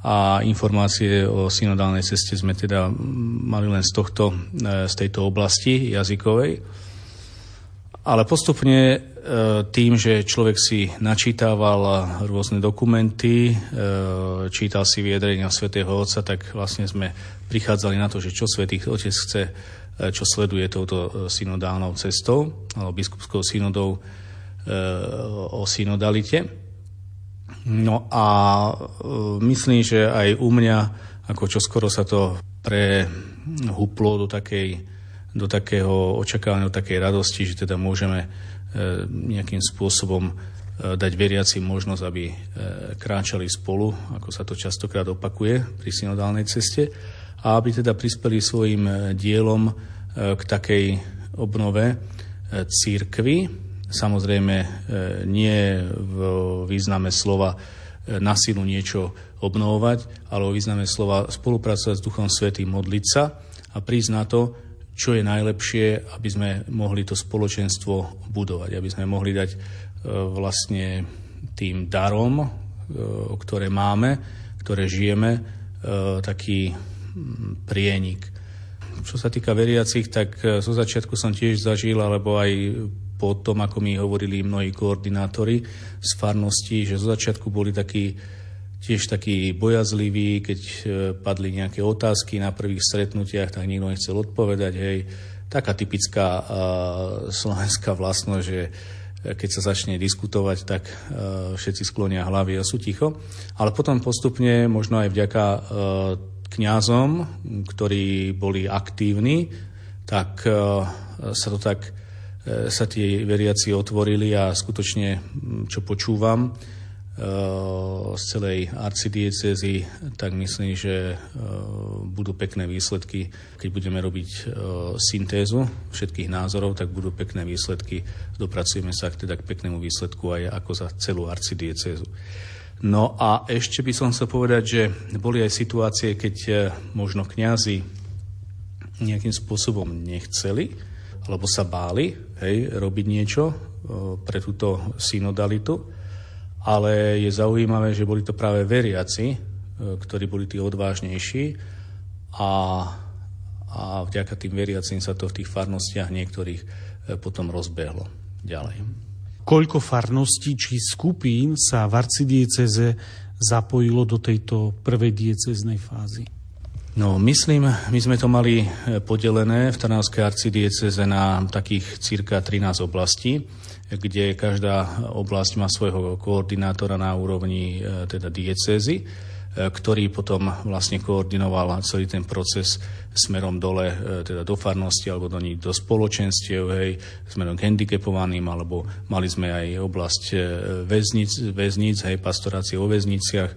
a informácie o synodálnej ceste sme teda mali len z, tohto, e, z tejto oblasti jazykovej. Ale postupne tým, že človek si načítával rôzne dokumenty, čítal si vyjadrenia svätého Otca, tak vlastne sme prichádzali na to, že čo svätý Otec chce čo sleduje touto e, synodálnou cestou, alebo biskupskou synodou e, o synodalite. No a myslím, že aj u mňa, ako čoskoro sa to prehuplo do, takej, do takého očakávania, do takej radosti, že teda môžeme nejakým spôsobom dať veriacim možnosť, aby kráčali spolu, ako sa to častokrát opakuje pri synodálnej ceste a aby teda prispeli svojim e, dielom e, k takej obnove e, církvy. Samozrejme nie v význame slova na silu niečo obnovovať, ale o význame slova spolupracovať s Duchom Svetým, modliť sa a prísť na to, čo je najlepšie, aby sme mohli to spoločenstvo budovať, aby sme mohli dať vlastne tým darom, ktoré máme, ktoré žijeme, taký prienik. čo sa týka veriacich, tak zo začiatku som tiež zažil, alebo aj po tom, ako mi hovorili mnohí koordinátori z farnosti, že zo začiatku boli takí tiež takí bojazliví, keď padli nejaké otázky na prvých stretnutiach, tak nikto nechcel odpovedať. Hej. Taká typická uh, slovenská vlastnosť, že keď sa začne diskutovať, tak uh, všetci sklonia hlavy a sú ticho. Ale potom postupne, možno aj vďaka uh, kňazom, ktorí boli aktívni, tak uh, sa to tak sa tie veriaci otvorili a skutočne, čo počúvam z celej arcidiecezy, tak myslím, že budú pekné výsledky. Keď budeme robiť syntézu všetkých názorov, tak budú pekné výsledky. Dopracujeme sa teda k peknému výsledku aj ako za celú arcidiecezu. No a ešte by som chcel povedať, že boli aj situácie, keď e, možno kňazi nejakým spôsobom nechceli, alebo sa báli hej, robiť niečo e, pre túto synodalitu, ale je zaujímavé, že boli to práve veriaci, e, ktorí boli tí odvážnejší a, a vďaka tým veriacim sa to v tých farnostiach niektorých potom rozbehlo ďalej koľko farností či skupín sa v arcidieceze zapojilo do tejto prvej dieceznej fázy? No, myslím, my sme to mali e, podelené v Trnavskej arcidieceze na takých cirka 13 oblastí, kde každá oblasť má svojho koordinátora na úrovni e, teda diecézy ktorý potom vlastne koordinoval celý ten proces smerom dole, e, teda do farnosti alebo do do spoločenstiev, hej, smerom k handicapovaným, alebo mali sme aj oblasť e, väznic, väznic hej, pastorácie o väzniciach,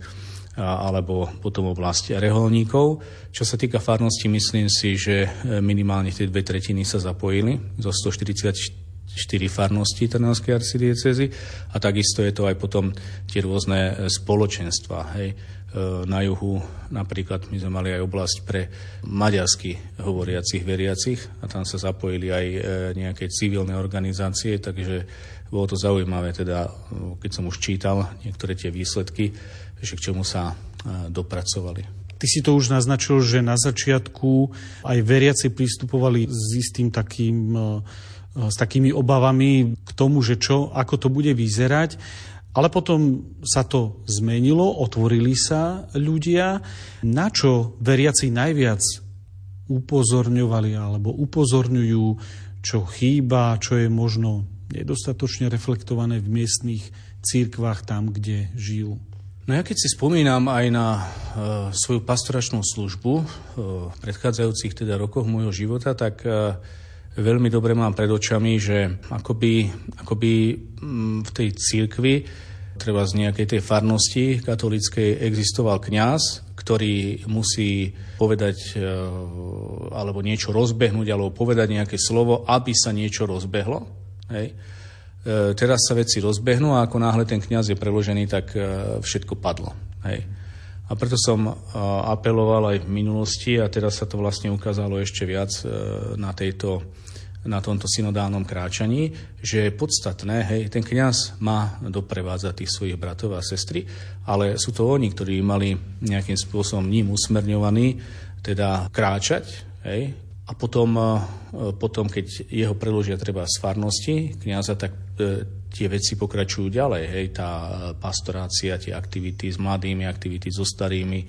alebo potom oblasť reholníkov. Čo sa týka farnosti, myslím si, že e, minimálne tie dve tretiny sa zapojili zo 144 farnosti Trnavskej arcidiecezy a takisto je to aj potom tie rôzne spoločenstva. Hej E, na juhu napríklad my sme mali aj oblasť pre maďarsky hovoriacich veriacich a tam sa zapojili aj e, nejaké civilné organizácie, takže bolo to zaujímavé, teda, keď som už čítal niektoré tie výsledky, že k čomu sa e, dopracovali. Ty si to už naznačil, že na začiatku aj veriaci pristupovali s istým takým, s takými obavami k tomu, že čo, ako to bude vyzerať. Ale potom sa to zmenilo, otvorili sa ľudia, na čo veriaci najviac upozorňovali alebo upozorňujú, čo chýba, čo je možno nedostatočne reflektované v miestných církvách tam, kde žijú. No ja keď si spomínam aj na e, svoju pastoračnú službu e, v predchádzajúcich teda rokoch môjho života, tak e, veľmi dobre mám pred očami, že akoby, akoby mm, v tej církvi, treba z nejakej tej farnosti katolíckej existoval kňaz, ktorý musí povedať e, alebo niečo rozbehnúť, alebo povedať nejaké slovo, aby sa niečo rozbehlo. Hej. E, teraz sa veci rozbehnú a ako náhle ten kňaz je preložený, tak e, všetko padlo. Hej. A preto som apeloval aj v minulosti a teraz sa to vlastne ukázalo ešte viac na tejto na tomto synodálnom kráčaní, že je podstatné, hej, ten kňaz má doprevádzať tých svojich bratov a sestry, ale sú to oni, ktorí mali nejakým spôsobom ním usmerňovaní, teda kráčať, hej, a potom, e, potom, keď jeho preložia treba z farnosti kniaza, tak e, tie veci pokračujú ďalej. Hej, tá pastorácia, tie aktivity s mladými, aktivity so starými, e,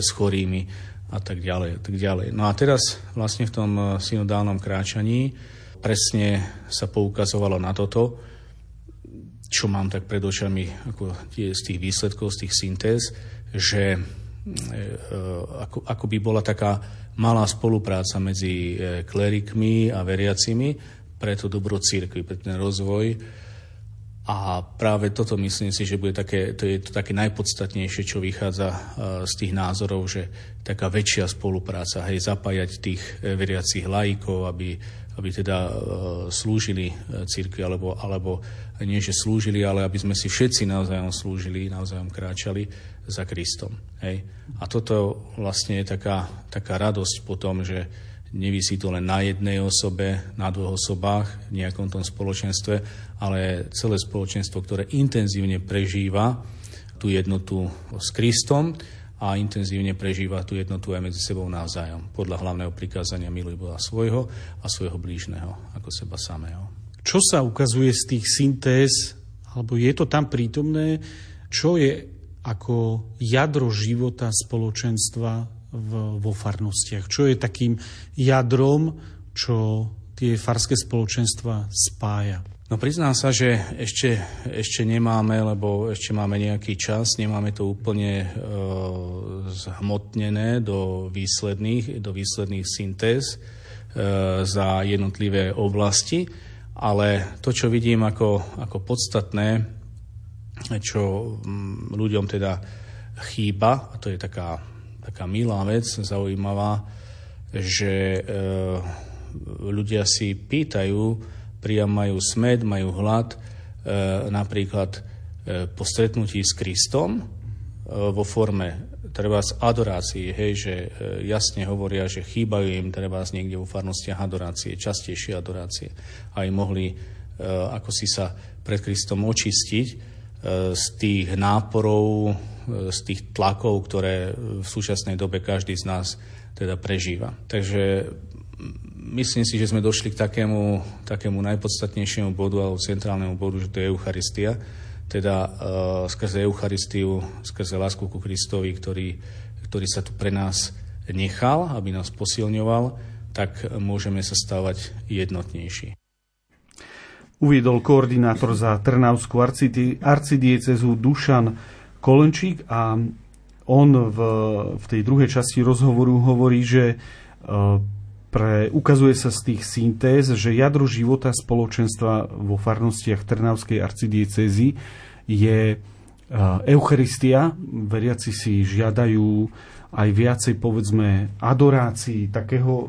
s chorými a tak ďalej. A tak ďalej. No a teraz vlastne v tom synodálnom kráčaní presne sa poukazovalo na toto, čo mám tak pred očami ako tie, z tých výsledkov, z tých syntéz, že e, ako, ako by bola taká malá spolupráca medzi e, klerikmi a veriacimi pre to dobro církvy, pre ten rozvoj. A práve toto myslím si, že bude také, to je to také najpodstatnejšie, čo vychádza e, z tých názorov, že taká väčšia spolupráca, hej, zapájať tých veriacich laikov, aby aby teda e, slúžili e, církvi, alebo, alebo nie, že slúžili, ale aby sme si všetci navzájom slúžili, navzájom kráčali za Kristom. Hej. A toto vlastne je taká, taká radosť po tom, že nevisí to len na jednej osobe, na dvoch osobách v nejakom tom spoločenstve, ale celé spoločenstvo, ktoré intenzívne prežíva tú jednotu s Kristom a intenzívne prežíva tú jednotu aj medzi sebou navzájom. Podľa hlavného prikázania miluj Boha svojho a svojho blížneho ako seba samého. Čo sa ukazuje z tých syntéz, alebo je to tam prítomné, čo je ako jadro života spoločenstva vo farnostiach? Čo je takým jadrom, čo tie farské spoločenstva spája? No priznám sa, že ešte, ešte nemáme, lebo ešte máme nejaký čas, nemáme to úplne e, zhmotnené do výsledných, do výsledných syntéz e, za jednotlivé oblasti, ale to, čo vidím ako, ako podstatné, čo mm, ľuďom teda chýba, a to je taká, taká milá vec, zaujímavá, že e, ľudia si pýtajú, priam majú smed, majú hlad, e, napríklad e, po stretnutí s Kristom e, vo forme treba z adorácie, hej, že e, jasne hovoria, že chýbajú im treba z niekde vo farnostiach adorácie, častejšie adorácie, aj mohli e, ako si sa pred Kristom očistiť e, z tých náporov, z tých tlakov, ktoré v súčasnej dobe každý z nás teda prežíva. Takže myslím si, že sme došli k takému, takému najpodstatnejšiemu bodu alebo centrálnemu bodu, že to je Eucharistia. Teda uh, skrze Eucharistiu, skrze lásku ku Kristovi, ktorý, ktorý sa tu pre nás nechal, aby nás posilňoval, tak môžeme sa stávať jednotnejší. Uviedol koordinátor za Trnavskú arcidiecezu Dušan Kolenčík a on v, v tej druhej časti rozhovoru hovorí, že uh, pre, ukazuje sa z tých syntéz, že jadro života spoločenstva vo farnostiach Trnavskej arcidiecezy je Eucharistia. Veriaci si žiadajú aj viacej, povedzme, adorácií, takého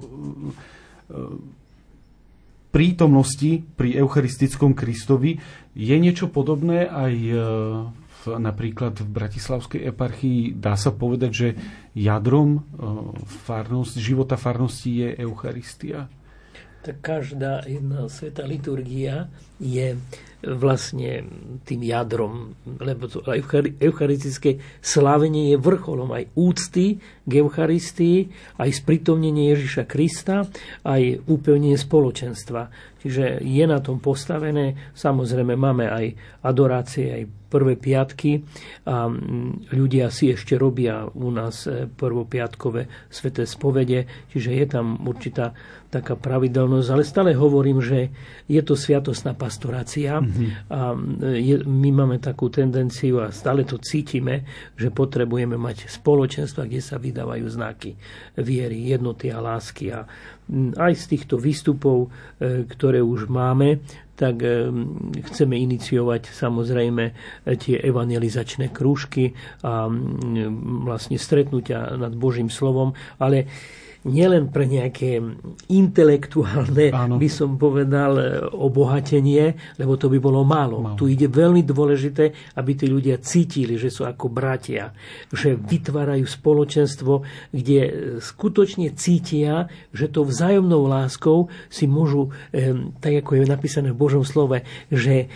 prítomnosti pri eucharistickom Kristovi. Je niečo podobné aj napríklad v Bratislavskej eparchii dá sa povedať, že jadrom e, farnosť, života farnosti je Eucharistia? Tak každá jedna sveta liturgia je vlastne tým jadrom, lebo to eucharistické slávenie je vrcholom aj úcty k Eucharistii, aj sprítomnenie Ježiša Krista, aj upevnenie spoločenstva. Čiže je na tom postavené, samozrejme máme aj adorácie, aj prvé piatky a ľudia si ešte robia u nás e, prvopiatkové sveté spovede, čiže je tam určitá taká pravidelnosť, ale stále hovorím, že je to sviatostná pastorácia a je, my máme takú tendenciu a stále to cítime, že potrebujeme mať spoločenstva, kde sa vydávajú znaky viery, jednoty a lásky. A aj z týchto výstupov, e, ktoré už máme, tak eh, chceme iniciovať samozrejme tie evangelizačné krúžky a vlastne stretnutia nad Božím slovom, ale nielen pre nejaké intelektuálne, Áno. by som povedal, e, obohatenie, lebo to by bolo málo. málo. Tu ide veľmi dôležité, aby tí ľudia cítili, že sú ako bratia, že vytvárajú spoločenstvo, kde e, skutočne cítia, že to vzájomnou láskou si môžu, tak ako je napísané v Božom slove, že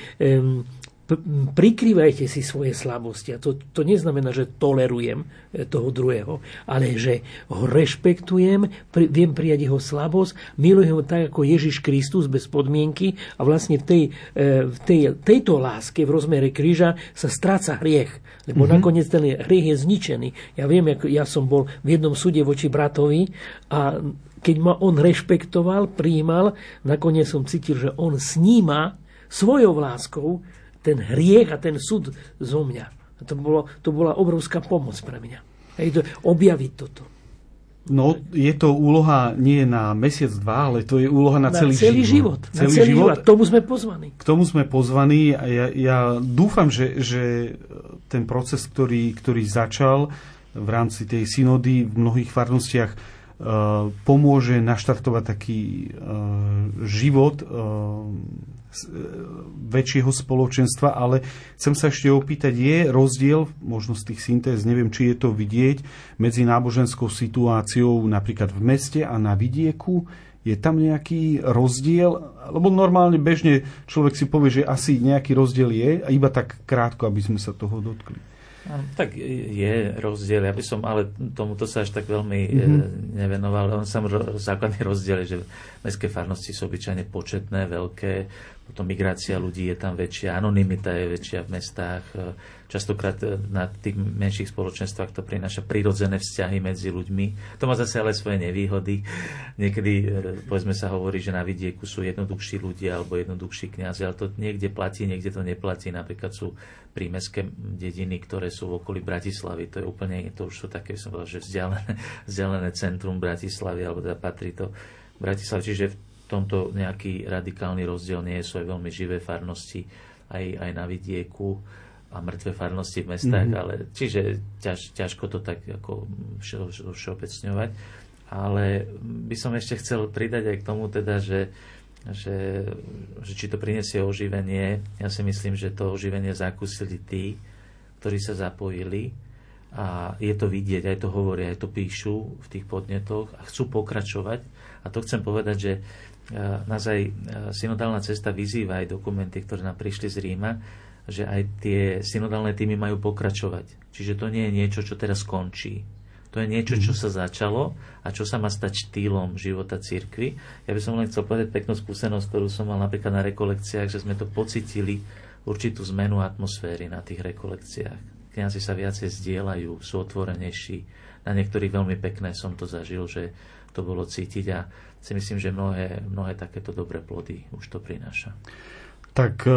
prikrývajte si svoje slabosti. A to, to neznamená, že tolerujem e, toho druhého, ale že ho rešpektujem, pri, viem prijať jeho slabosť, milujem ho tak ako Ježiš Kristus bez podmienky a vlastne v, tej, e, v tej, tejto láske v rozmere kríža sa stráca hriech. Lebo mm-hmm. nakoniec ten hriech je zničený. Ja viem, ako ja som bol v jednom súde voči bratovi a keď ma on rešpektoval, prijímal, nakoniec som cítil, že on sníma svojou láskou ten hriech a ten súd zo mňa. A to, bolo, to bola obrovská pomoc pre mňa. Hej, to, objaviť toto. No, je to úloha nie na mesiac, dva, ale to je úloha na, na celý, celý život. život. Celý, na celý život. život. K tomu sme pozvaní. K tomu sme pozvaní a ja, ja dúfam, že, že ten proces, ktorý, ktorý začal v rámci tej synody v mnohých farnostiach uh, pomôže naštartovať taký uh, život uh, E, väčšieho spoločenstva, ale chcem sa ešte opýtať, je rozdiel, možno z tých syntéz, neviem, či je to vidieť, medzi náboženskou situáciou napríklad v meste a na vidieku? Je tam nejaký rozdiel? Lebo normálne bežne človek si povie, že asi nejaký rozdiel je, a iba tak krátko, aby sme sa toho dotkli. Tak je rozdiel, ja by som ale tomuto sa až tak veľmi mm-hmm. nevenoval. On sam základný rozdiel je, že mestské farnosti sú obyčajne početné, veľké, potom migrácia ľudí je tam väčšia, anonimita je väčšia v mestách. E, častokrát e, na tých menších spoločenstvách to prináša prirodzené vzťahy medzi ľuďmi. To má zase ale svoje nevýhody. Niekedy, povedzme sa hovorí, že na vidieku sú jednoduchší ľudia alebo jednoduchší kniazy, ale to niekde platí, niekde to neplatí. Napríklad sú prímeské dediny, ktoré sú v okolí Bratislavy. To je úplne, to už sú také, som povedal, že vzdialené, <laughs> vzdialené centrum Bratislavy, alebo teda patrí to Bratislavy. Čiže tomto nejaký radikálny rozdiel nie sú aj veľmi živé farnosti aj, aj na vidieku a mŕtve farnosti v mestách, mm-hmm. ale čiže ťaž, ťažko to tak ako všeobecňovať. Ale by som ešte chcel pridať aj k tomu teda, že že, že či to prinesie oživenie. Ja si myslím, že to oživenie zakúsili tí, ktorí sa zapojili a je to vidieť, aj to hovoria, aj to píšu v tých podnetoch a chcú pokračovať. A to chcem povedať, že naozaj synodálna cesta vyzýva aj dokumenty, ktoré nám prišli z Ríma, že aj tie synodálne týmy majú pokračovať. Čiže to nie je niečo, čo teraz skončí to je niečo, čo mhm. sa začalo a čo sa má stať štýlom života cirkvy. Ja by som len chcel povedať peknú skúsenosť, ktorú som mal napríklad na rekolekciách, že sme to pocitili určitú zmenu atmosféry na tých rekolekciách. Kňazi sa viacej zdieľajú, sú otvorenejší. Na niektorých veľmi pekné som to zažil, že to bolo cítiť a si myslím, že mnohé, mnohé takéto dobré plody už to prináša. Tak e,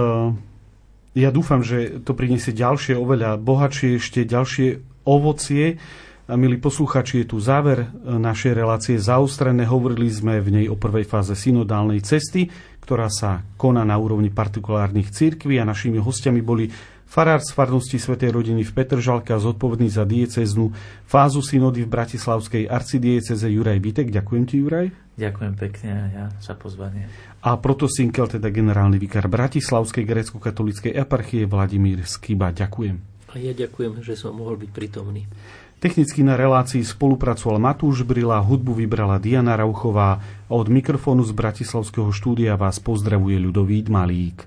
ja dúfam, že to priniesie ďalšie, oveľa bohatšie, ešte ďalšie ovocie a milí posluchači, je tu záver e, našej relácie zaostrené. Hovorili sme v nej o prvej fáze synodálnej cesty, ktorá sa koná na úrovni partikulárnych církví a našimi hostiami boli farár z farnosti Svetej rodiny v Petržalke a zodpovedný za dieceznú fázu synody v Bratislavskej arcidieceze Juraj Vitek. Ďakujem ti, Juraj. Ďakujem pekne ja za pozvanie. A proto Sinkel, teda generálny vikár Bratislavskej grécko-katolíckej eparchie Vladimír Skiba. Ďakujem. A ja ďakujem, že som mohol byť prítomný. Technicky na relácii spolupracoval Matúš Brila, hudbu vybrala Diana Rauchová a od mikrofónu z Bratislavského štúdia vás pozdravuje Ľudovít Malík.